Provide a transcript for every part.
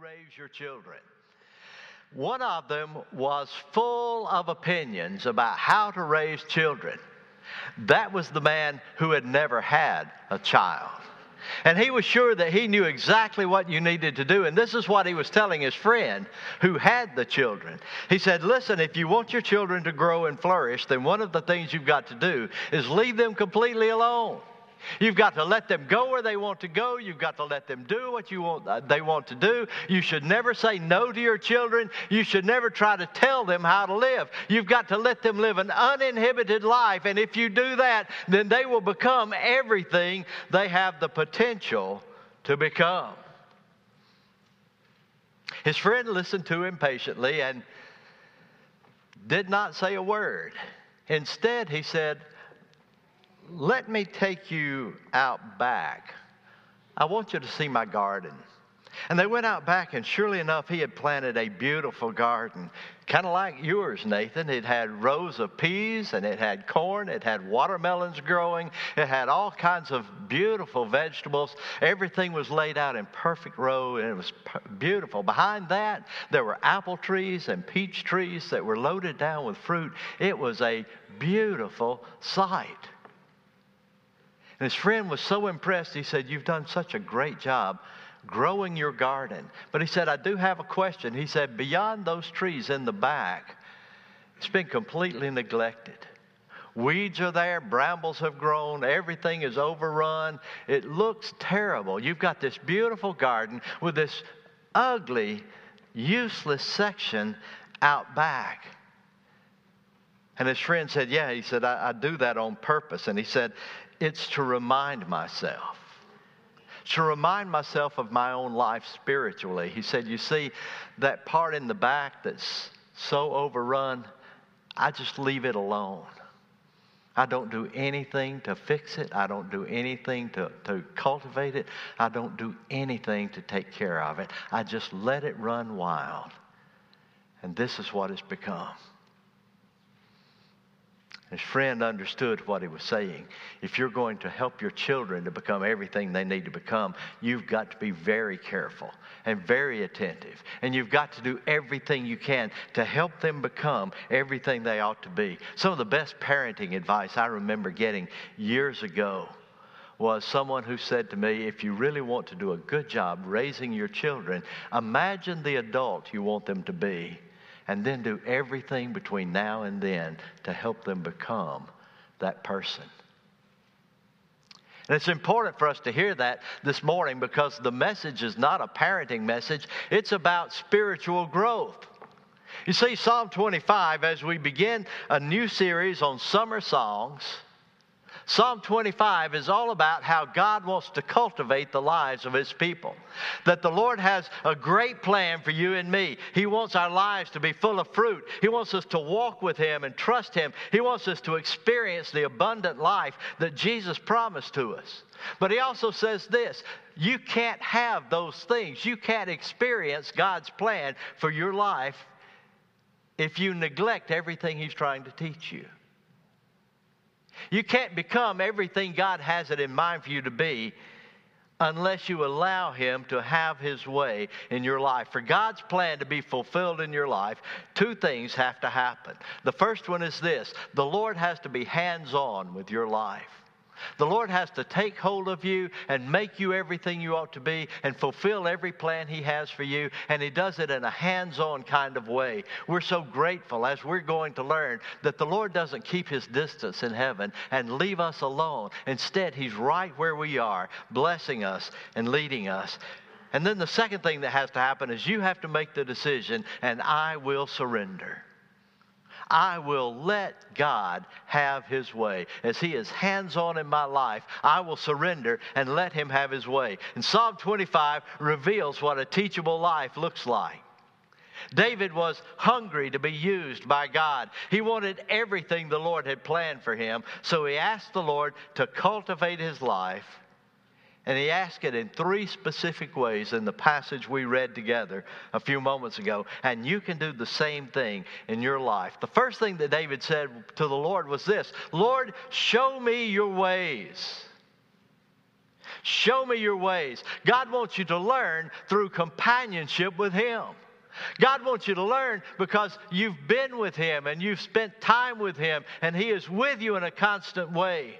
raise your children. One of them was full of opinions about how to raise children. That was the man who had never had a child. And he was sure that he knew exactly what you needed to do. And this is what he was telling his friend who had the children. He said, Listen, if you want your children to grow and flourish, then one of the things you've got to do is leave them completely alone. You've got to let them go where they want to go. You've got to let them do what you want, uh, they want to do. You should never say no to your children. You should never try to tell them how to live. You've got to let them live an uninhibited life. And if you do that, then they will become everything they have the potential to become. His friend listened to him patiently and did not say a word. Instead, he said, let me take you out back. I want you to see my garden. And they went out back, and surely enough, he had planted a beautiful garden, kind of like yours, Nathan. It had rows of peas, and it had corn, it had watermelons growing, it had all kinds of beautiful vegetables. Everything was laid out in perfect row, and it was beautiful. Behind that, there were apple trees and peach trees that were loaded down with fruit. It was a beautiful sight. And his friend was so impressed, he said, You've done such a great job growing your garden. But he said, I do have a question. He said, Beyond those trees in the back, it's been completely neglected. Weeds are there, brambles have grown, everything is overrun. It looks terrible. You've got this beautiful garden with this ugly, useless section out back. And his friend said, Yeah, he said, I, I, do that on purpose. And he said, it's to remind myself. To remind myself of my own life spiritually. He said, You see, that part in the back that's so overrun, I just leave it alone. I don't do anything to fix it. I don't do anything to, to cultivate it. I don't do anything to take care of it. I just let it run wild. And this is what it's become. His friend understood what he was saying. If you're going to help your children to become everything they need to become, you've got to be very careful and very attentive. And you've got to do everything you can to help them become everything they ought to be. Some of the best parenting advice I remember getting years ago was someone who said to me, If you really want to do a good job raising your children, imagine the adult you want them to be and then do everything between now and then to help them become that person. And it's important for us to hear that this morning because the message is not a parenting message, it's about spiritual growth. You see, Psalm 25, as we begin a new series on summer songs, Psalm 25 is all about how God wants to cultivate the lives of His people. That the Lord has a great plan for you and me. He wants our lives to be full of fruit. He wants us to walk with Him and trust Him. He wants us to experience the abundant life that Jesus promised to us. But He also says this you can't have those things. You can't experience God's plan for your life if you neglect everything He's trying to teach you. You can't become everything God has it in mind for you to be unless you allow Him to have His way in your life. For God's plan to be fulfilled in your life, two things have to happen. The first one is this the Lord has to be hands on with your life. The Lord has to take hold of you and make you everything you ought to be and fulfill every plan He has for you. And He does it in a hands on kind of way. We're so grateful as we're going to learn that the Lord doesn't keep His distance in heaven and leave us alone. Instead, He's right where we are, blessing us and leading us. And then the second thing that has to happen is you have to make the decision, and I will surrender. I will let God have his way. As he is hands on in my life, I will surrender and let him have his way. And Psalm 25 reveals what a teachable life looks like. David was hungry to be used by God. He wanted everything the Lord had planned for him, so he asked the Lord to cultivate his life and he asked it in three specific ways in the passage we read together a few moments ago. And you can do the same thing in your life. The first thing that David said to the Lord was this Lord, show me your ways. Show me your ways. God wants you to learn through companionship with Him. God wants you to learn because you've been with Him and you've spent time with Him, and He is with you in a constant way.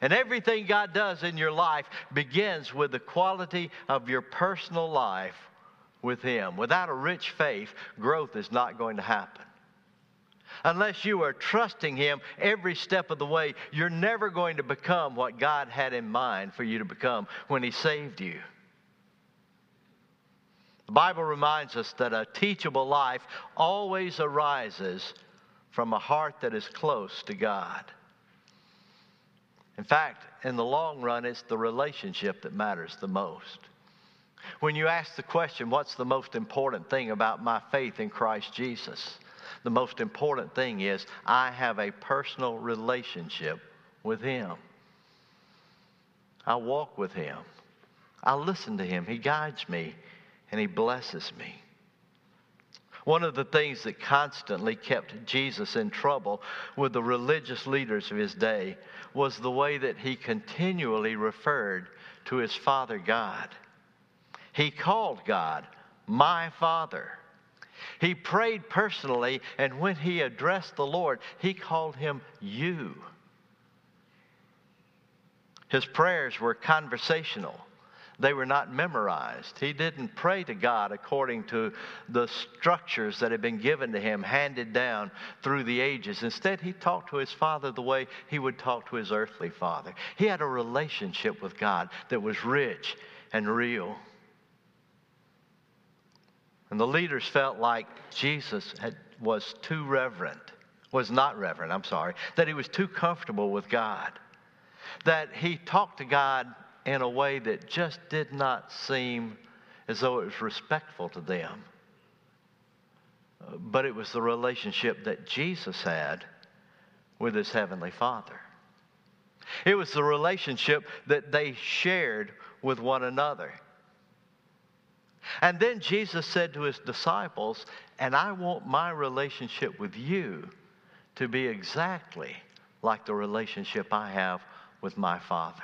And everything God does in your life begins with the quality of your personal life with Him. Without a rich faith, growth is not going to happen. Unless you are trusting Him every step of the way, you're never going to become what God had in mind for you to become when He saved you. The Bible reminds us that a teachable life always arises from a heart that is close to God. In fact, in the long run, it's the relationship that matters the most. When you ask the question, what's the most important thing about my faith in Christ Jesus? The most important thing is I have a personal relationship with Him. I walk with Him. I listen to Him. He guides me and He blesses me. One of the things that constantly kept Jesus in trouble with the religious leaders of his day was the way that he continually referred to his Father God. He called God my Father. He prayed personally, and when he addressed the Lord, he called him you. His prayers were conversational. They were not memorized. He didn't pray to God according to the structures that had been given to him, handed down through the ages. Instead, he talked to his father the way he would talk to his earthly father. He had a relationship with God that was rich and real. And the leaders felt like Jesus had, was too reverent, was not reverent, I'm sorry, that he was too comfortable with God, that he talked to God in a way that just did not seem as though it was respectful to them. But it was the relationship that Jesus had with his heavenly Father. It was the relationship that they shared with one another. And then Jesus said to his disciples, And I want my relationship with you to be exactly like the relationship I have with my Father.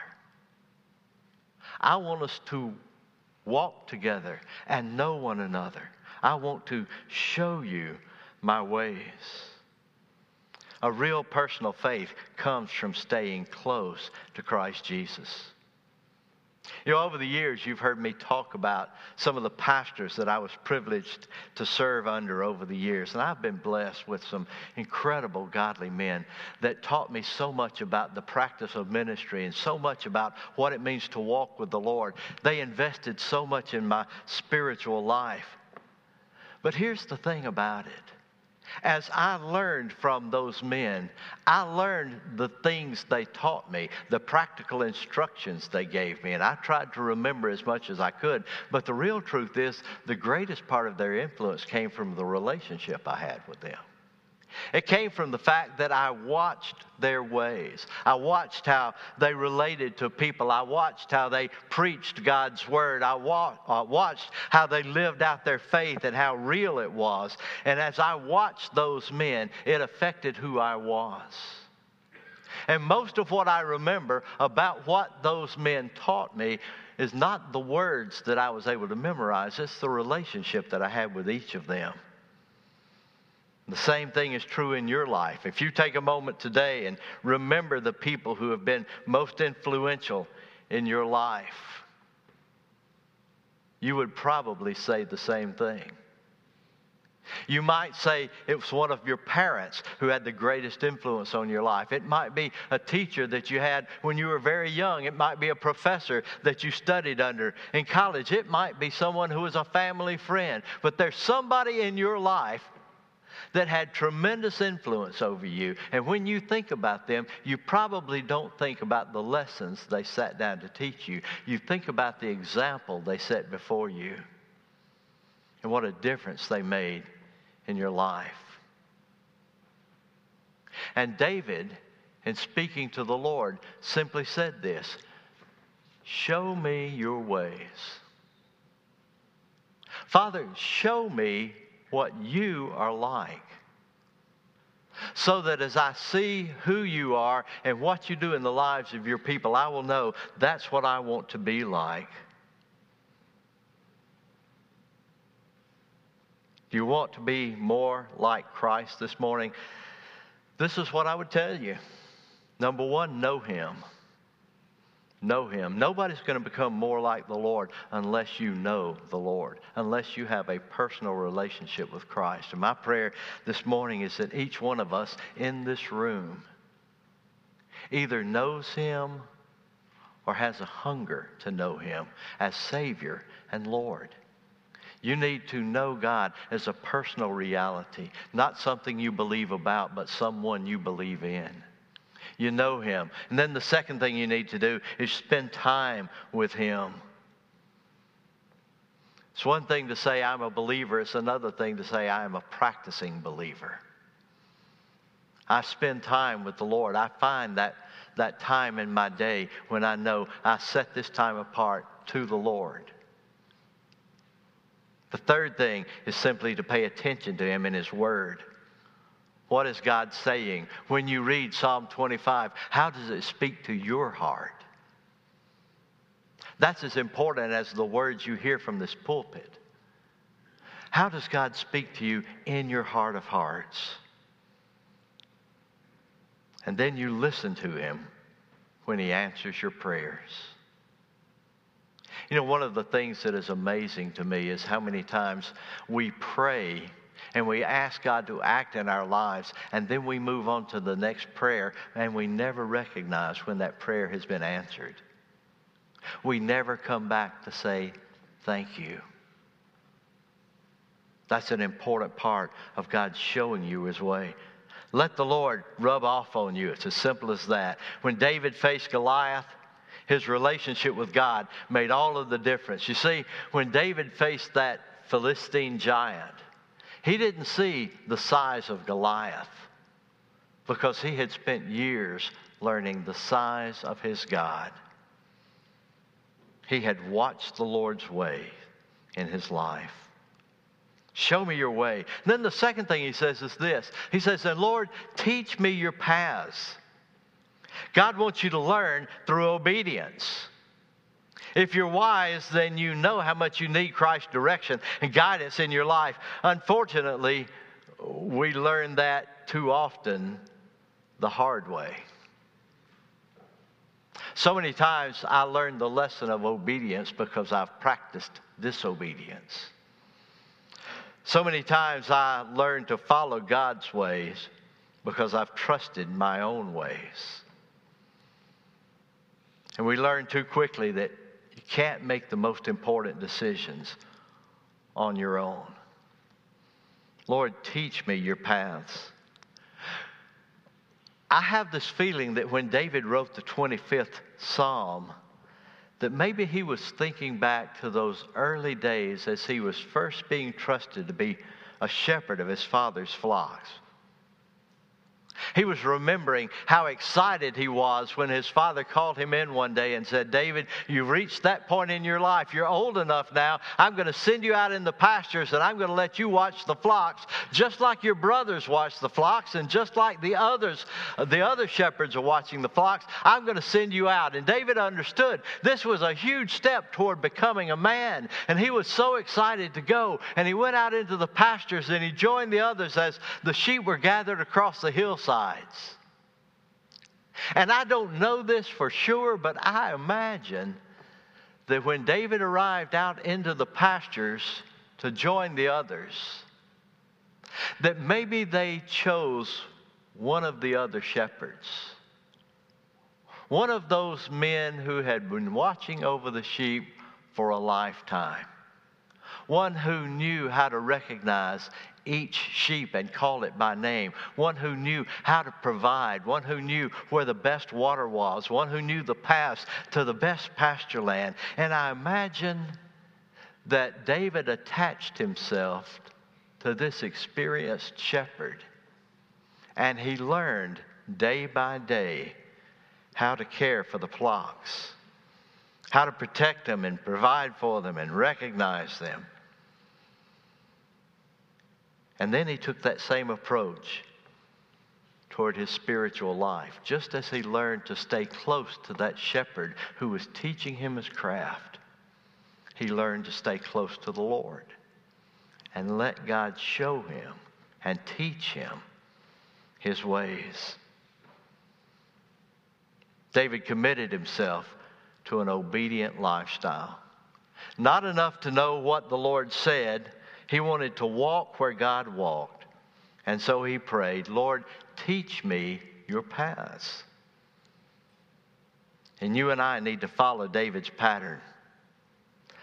I want us to walk together and know one another. I want to show you my ways. A real personal faith comes from staying close to Christ Jesus. You know, over the years, you've heard me talk about some of the pastors that I was privileged to serve under over the years. And I've been blessed with some incredible godly men that taught me so much about the practice of ministry and so much about what it means to walk with the Lord. They invested so much in my spiritual life. But here's the thing about it as I learned from those men, I learned the things they taught me, the practical instructions they gave me, and I tried to remember as much as I could. But the real truth is, the greatest part of their influence came from the relationship I had with them. It came from the fact that I watched their ways. I watched how they related to people. I watched how they preached God's word. I wa- uh, watched how they lived out their faith and how real it was. And as I watched those men, it affected who I was. And most of what I remember about what those men taught me is not the words that I was able to memorize, it's the relationship that I had with each of them. The same thing is true in your life. If you take a moment today and remember the people who have been most influential in your life, you would probably say the same thing. You might say it was one of your parents who had the greatest influence on your life. It might be a teacher that you had when you were very young. It might be a professor that you studied under in college. It might be someone who was a family friend. But there's somebody in your life that had tremendous influence over you. And when you think about them, you probably don't think about the lessons they sat down to teach you. You think about the example they set before you and what a difference they made in your life. And David, in speaking to the Lord, simply said this Show me your ways. Father, show me what you are like. so that as I see who you are and what you do in the lives of your people, I will know that's what I want to be like. Do you want to be more like Christ this morning? This is what I would tell you. Number one, know Him. Know Him. Nobody's going to become more like the Lord unless you know the Lord, unless you have a personal relationship with Christ. And my prayer this morning is that each one of us in this room either knows Him or has a hunger to know Him as Savior and Lord. You need to know God as a personal reality, not something you believe about, but someone you believe in. You know Him. And then the second thing you need to do is spend time with Him. It's one thing to say I'm a believer, it's another thing to say I am a practicing believer. I spend time with the Lord. I find that, that time in my day when I know I set this time apart to the Lord. The third thing is simply to pay attention to Him in His Word. What is God saying? When you read Psalm 25, how does it speak to your heart? That's as important as the words you hear from this pulpit. How does God speak to you in your heart of hearts? And then you listen to Him when He answers your prayers. You know, one of the things that is amazing to me is how many times we pray and we ask God to act in our lives, and then we move on to the next prayer, and we never recognize when that prayer has been answered. We never come back to say, Thank you. That's an important part of God showing you His way. Let the Lord rub off on you. It's as simple as that. When David faced Goliath, his relationship with God made all of the difference. You see, when David faced that Philistine giant, he didn't see the size of Goliath because he had spent years learning the size of his God. He had watched the Lord's way in his life. Show me your way. And then the second thing he says is this He says, And Lord, teach me your paths. God wants you to learn through obedience. If you're wise, then you know how much you need Christ's direction and guidance in your life. Unfortunately, we learn that too often the hard way. So many times I learned the lesson of obedience because I've practiced disobedience. So many times I learned to follow God's ways because I've trusted my own ways. And we learn too quickly that can't make the most important decisions on your own. Lord, teach me your paths. I have this feeling that when David wrote the 25th Psalm, that maybe he was thinking back to those early days as he was first being trusted to be a shepherd of his father's flocks. He was remembering how excited he was when his father called him in one day and said, David, you've reached that point in your life. You're old enough now. I'm going to send you out in the pastures and I'm going to let you watch the flocks, just like your brothers watch the flocks and just like the others, the other shepherds are watching the flocks. I'm going to send you out. And David understood this was a huge step toward becoming a man. And he was so excited to go. And he went out into the pastures and he joined the others as the sheep were gathered across the hillside sides. And I don't know this for sure, but I imagine that when David arrived out into the pastures to join the others, that maybe they chose one of the other shepherds. One of those men who had been watching over the sheep for a lifetime. One who knew how to recognize each sheep and call it by name, one who knew how to provide, one who knew where the best water was, one who knew the paths to the best pasture land. And I imagine that David attached himself to this experienced shepherd, and he learned day by day how to care for the flocks, how to protect them and provide for them and recognize them. And then he took that same approach toward his spiritual life, just as he learned to stay close to that shepherd who was teaching him his craft. He learned to stay close to the Lord and let God show him and teach him his ways. David committed himself to an obedient lifestyle. Not enough to know what the Lord said, he wanted to walk where God walked. And so he prayed, Lord, teach me your paths. And you and I need to follow David's pattern.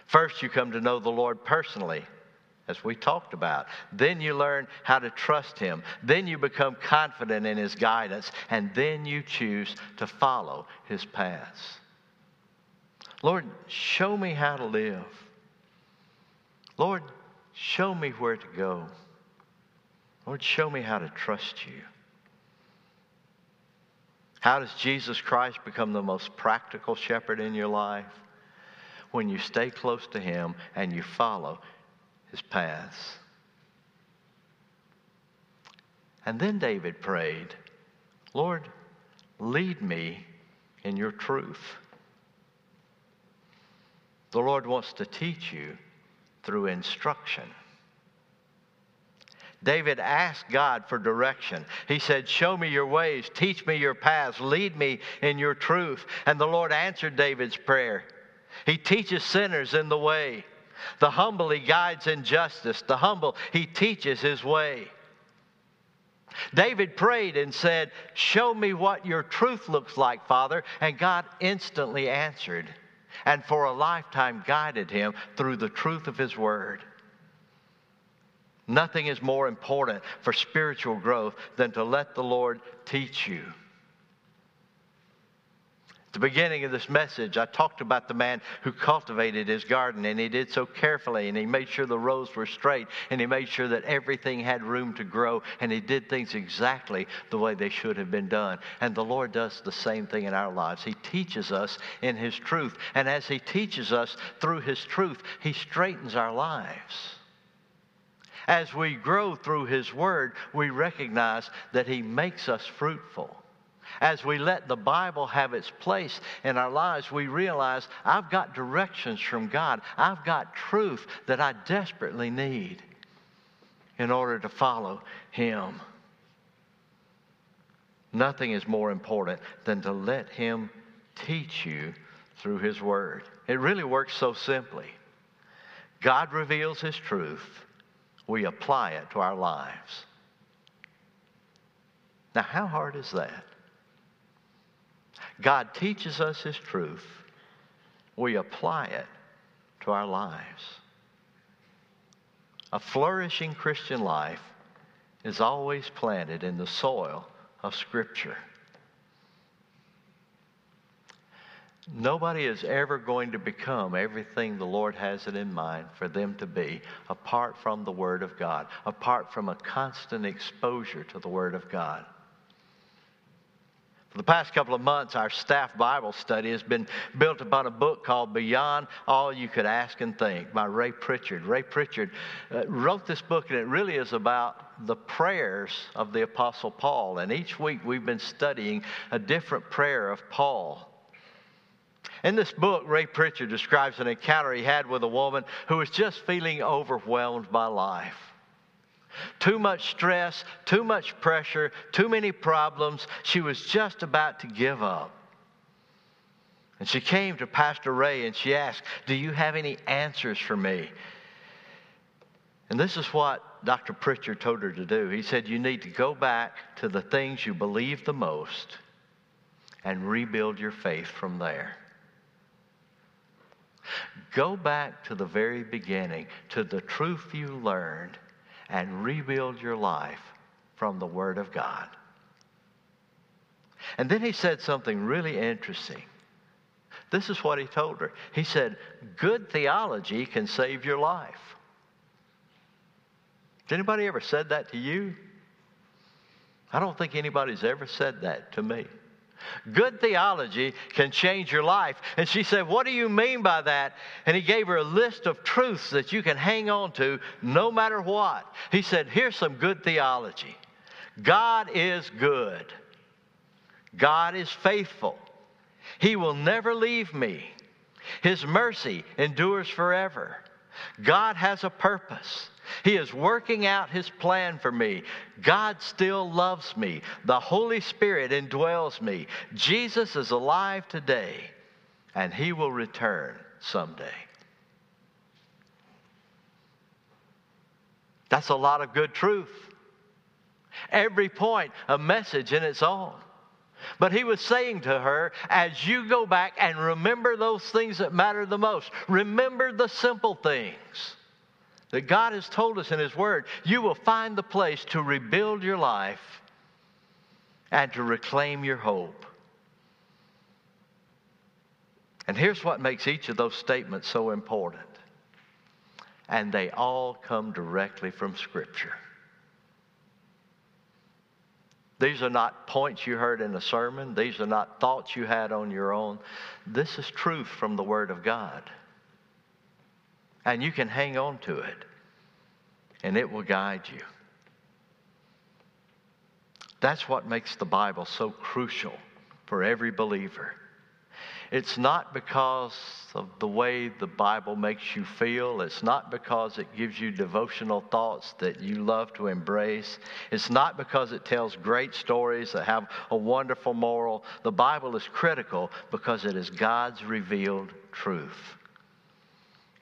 First, you come to know the Lord personally, as we talked about. Then you learn how to trust Him. Then you become confident in His guidance. And then you choose to follow His paths. Lord, show me how to live. Lord, show me where to go. Lord, show me how to trust you. How does Jesus Christ become the most practical shepherd in your life? When you stay close to him and you follow his paths. And then David prayed, Lord, lead me in your truth. The Lord wants to teach you through instruction. David asked God for direction. He said, Show me your ways, teach me your paths, lead me in your truth. And the Lord answered David's prayer. He teaches sinners in the way. The humble he guides in justice. The humble he teaches his way. David prayed and said, Show me what your truth looks like, Father. And God instantly answered and for a lifetime guided him through the truth of his word. Nothing is more important for spiritual growth than to let the Lord teach you. At the beginning of this message, I talked about the man who cultivated his garden, and he did so carefully, and he made sure the rows were straight, and he made sure that everything had room to grow, and he did things exactly the way they should have been done. And the Lord does the same thing in our lives. He teaches us in his truth, and as he teaches us through his truth, he straightens our lives. As we grow through his word, we recognize that he makes us fruitful as we let the Bible have its place in our lives, we realize I've got directions from God. I've got truth that I desperately need in order to follow Him. Nothing is more important than to let Him teach you through His Word. It really works so simply. God reveals His truth, we apply it to our lives. Now, how hard is that? God teaches us His truth, we apply it to our lives. A flourishing Christian life is always planted in the soil of Scripture. Nobody is ever going to become everything the Lord has it in mind for them to be apart from the Word of God, apart from a constant exposure to the Word of God. For the past couple of months, our staff Bible study has been built upon a book called Beyond All You Could Ask and Think by Ray Pritchard. Ray Pritchard uh, wrote this book, and it really is about the prayers of the Apostle Paul. And each week we've been studying a different prayer of Paul. In this book, Ray Pritchard describes an encounter he had with a woman who was just feeling overwhelmed by life. Too much stress, too much pressure, too many problems. She was just about to give up. And she came to Pastor Ray and she asked, Do you have any answers for me? And this is what Dr. Pritchard told her to do. He said, You need to go back to the things you believe the most and rebuild your faith from there. Go back to the very beginning, to the truth you learned, and rebuild your life from the Word of God. And then he said something really interesting. This is what he told her. He said, Good theology can save your life. Has anybody ever said that to you? I don't think anybody's ever said that to me. Good theology can change your life. And she said, What do you mean by that? And he gave her a list of truths that you can hang on to no matter what. He said, Here's some good theology. God is good. God is faithful. He will never leave me. His mercy endures forever. God has a purpose. He is working out His plan for me. God still loves me. The Holy Spirit indwells me. Jesus is alive today, and He will return someday. That's a lot of good truth. Every point a message in its own. But he was saying to her, as you go back and remember those things that matter the most, remember the simple things that God has told us in His Word, you will find the place to rebuild your life and to reclaim your hope. And here's what makes each of those statements so important. And they all come directly from Scripture. These are not points you heard in a sermon. These are not thoughts you had on your own. This is truth from the Word of God. And you can hang on to it, and it will guide you. That's what makes the Bible so crucial for every believer. It's not because of the way the Bible makes you feel. It's not because it gives you devotional thoughts that you love to embrace. It's not because it tells great stories that have a wonderful moral. The Bible is critical because it is God's revealed truth.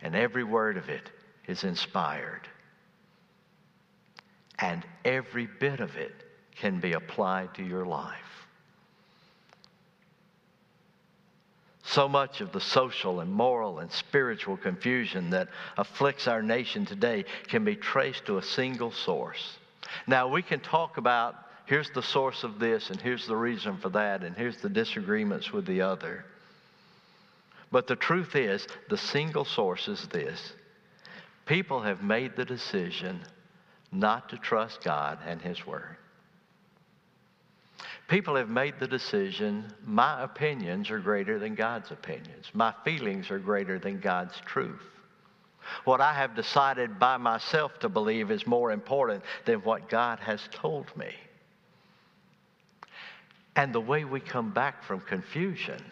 And every word of it is inspired. And every bit of it can be applied to your life. So much of the social and moral and spiritual confusion that afflicts our nation today can be traced to a single source. Now, we can talk about here's the source of this, and here's the reason for that, and here's the disagreements with the other. But the truth is, the single source is this people have made the decision not to trust God and His Word. People have made the decision my opinions are greater than God's opinions, my feelings are greater than God's truth. What I have decided by myself to believe is more important than what God has told me. And the way we come back from confusion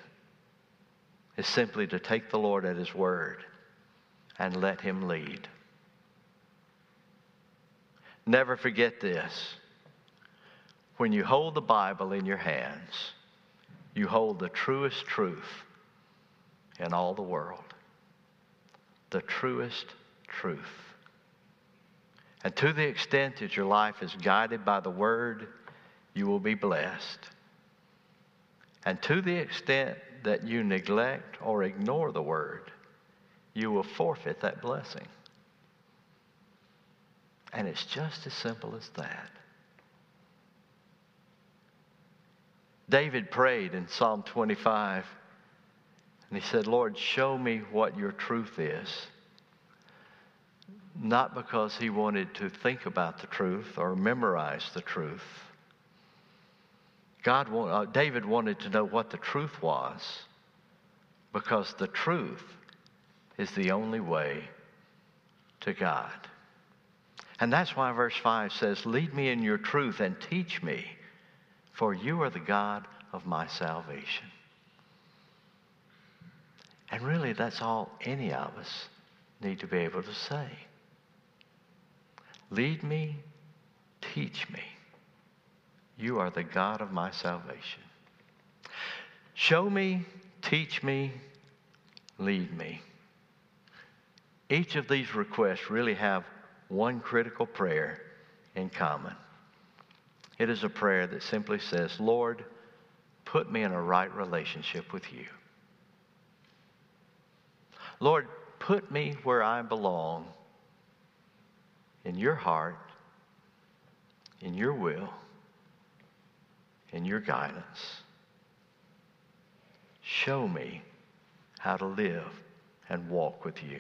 is simply to take the Lord at His word and let Him lead. Never forget this when you hold the Bible in your hands, you hold the truest truth in all the world. The truest truth. And to the extent that your life is guided by the Word, you will be blessed. And to the extent that you neglect or ignore the Word, you will forfeit that blessing. And it's just as simple as that. David prayed in Psalm 25, and he said, Lord, show me what your truth is. Not because he wanted to think about the truth or memorize the truth. God, uh, David wanted to know what the truth was because the truth is the only way to God. And that's why verse 5 says, Lead me in your truth and teach me for you are the God of my salvation. And really, that's all any of us need to be able to say. Lead me, teach me. You are the God of my salvation. Show me, teach me, lead me. Each of these requests really have one critical prayer in common. It is a prayer that simply says, Lord, put me in a right relationship with you. Lord, put me where I belong in your heart, in your will, in your guidance. Show me how to live and walk with you.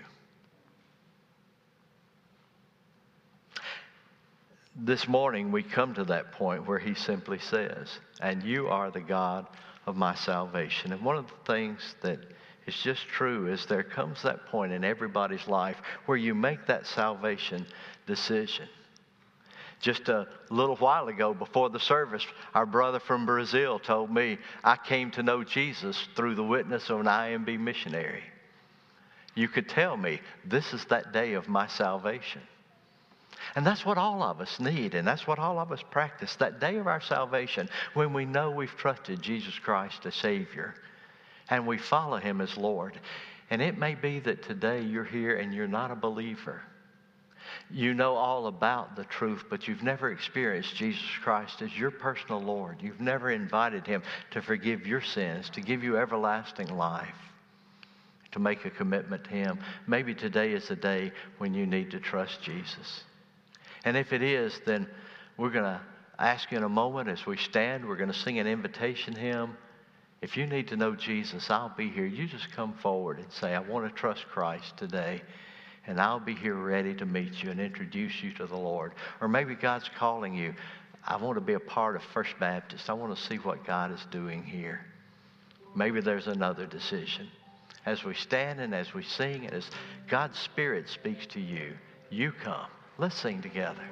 this morning we come to that point where he simply says, And you are the God of my salvation. And one of the things that is just true is there comes that point in everybody's life where you make that salvation decision. Just a little while ago, before the service, our brother from Brazil told me, I came to know Jesus through the witness of an IMB missionary. You could tell me, this is that day of my salvation. And that's what all of us need, and that's what all of us practice that day of our salvation when we know we've trusted Jesus Christ as Savior and we follow Him as Lord. And it may be that today you're here and you're not a believer. You know all about the truth, but you've never experienced Jesus Christ as your personal Lord. You've never invited Him to forgive your sins, to give you everlasting life, to make a commitment to Him. Maybe today is the day when you need to trust Jesus. And if it is, then we're going to ask you in a moment as we stand, we're going to sing an invitation hymn. If you need to know Jesus, I'll be here. You just come forward and say, I want to trust Christ today. And I'll be here ready to meet you and introduce you to the Lord. Or maybe God's calling you. I want to be a part of First Baptist. I want to see what God is doing here. Maybe there's another decision. As we stand and as we sing, and as God's Spirit speaks to you, you come. Let's sing together.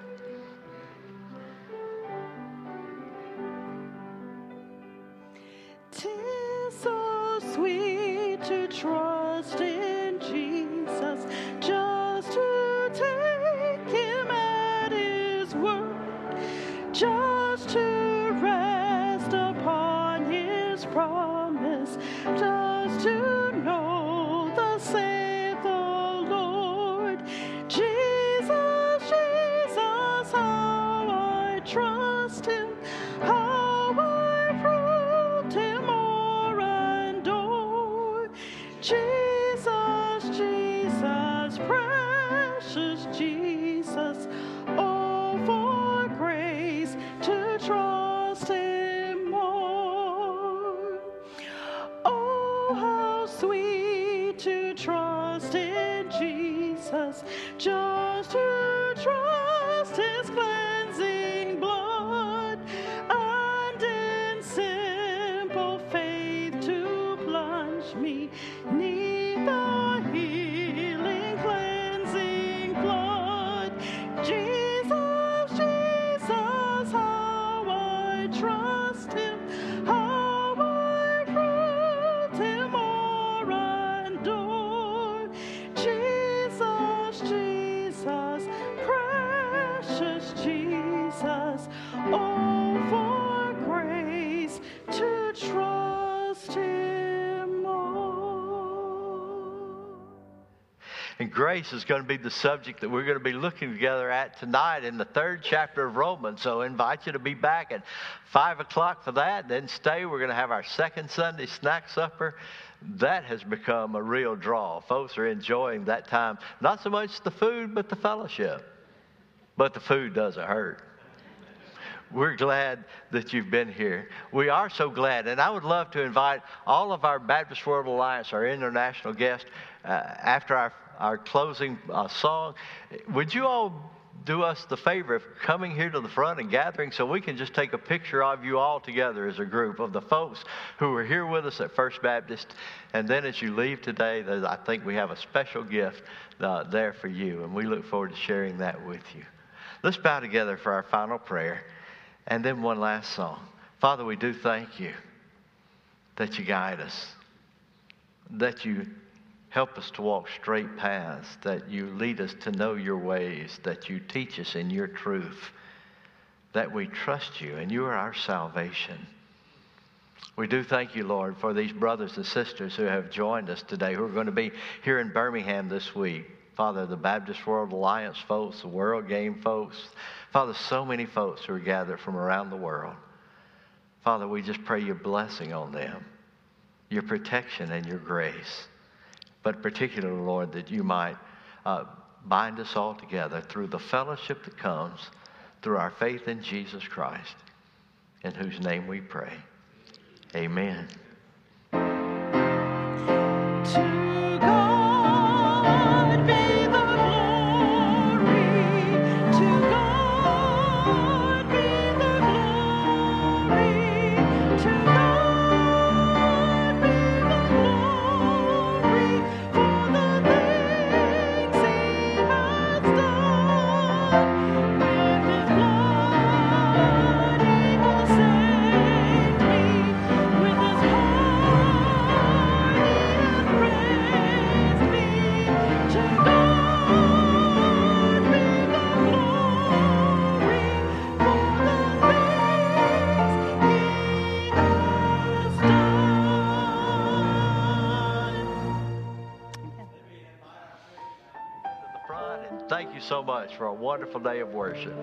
Trust him, how precious Jesus, oh, for grace to trust him more. And grace is going to be the subject that we're going to be looking together at tonight in the third chapter of Romans. So I invite you to be back at 5 o'clock for that. Then stay. We're going to have our second Sunday snack supper. That has become a real draw. Folks are enjoying that time. Not so much the food, but the fellowship. But the food doesn't hurt. We're glad that you've been here. We are so glad. And I would love to invite all of our Baptist World Alliance, our international guests, uh, after our, our closing uh, song, would you all do us the favor of coming here to the front and gathering so we can just take a picture of you all together as a group of the folks who are here with us at First Baptist. And then as you leave today, I think we have a special gift uh, there for you, and we look forward to sharing that with you. Let's bow together for our final prayer and then one last song. Father, we do thank you that you guide us, that you help us to walk straight paths, that you lead us to know your ways, that you teach us in your truth, that we trust you and you are our salvation. We do thank you, Lord, for these brothers and sisters who have joined us today, who are going to be here in Birmingham this week. Father, the Baptist World Alliance folks, the World Game folks, Father, so many folks who are gathered from around the world. Father, we just pray your blessing on them, your protection and your grace. But particularly, Lord, that you might uh, bind us all together through the fellowship that comes through our faith in Jesus Christ, in whose name we pray. Amen. So much for a wonderful day of worship.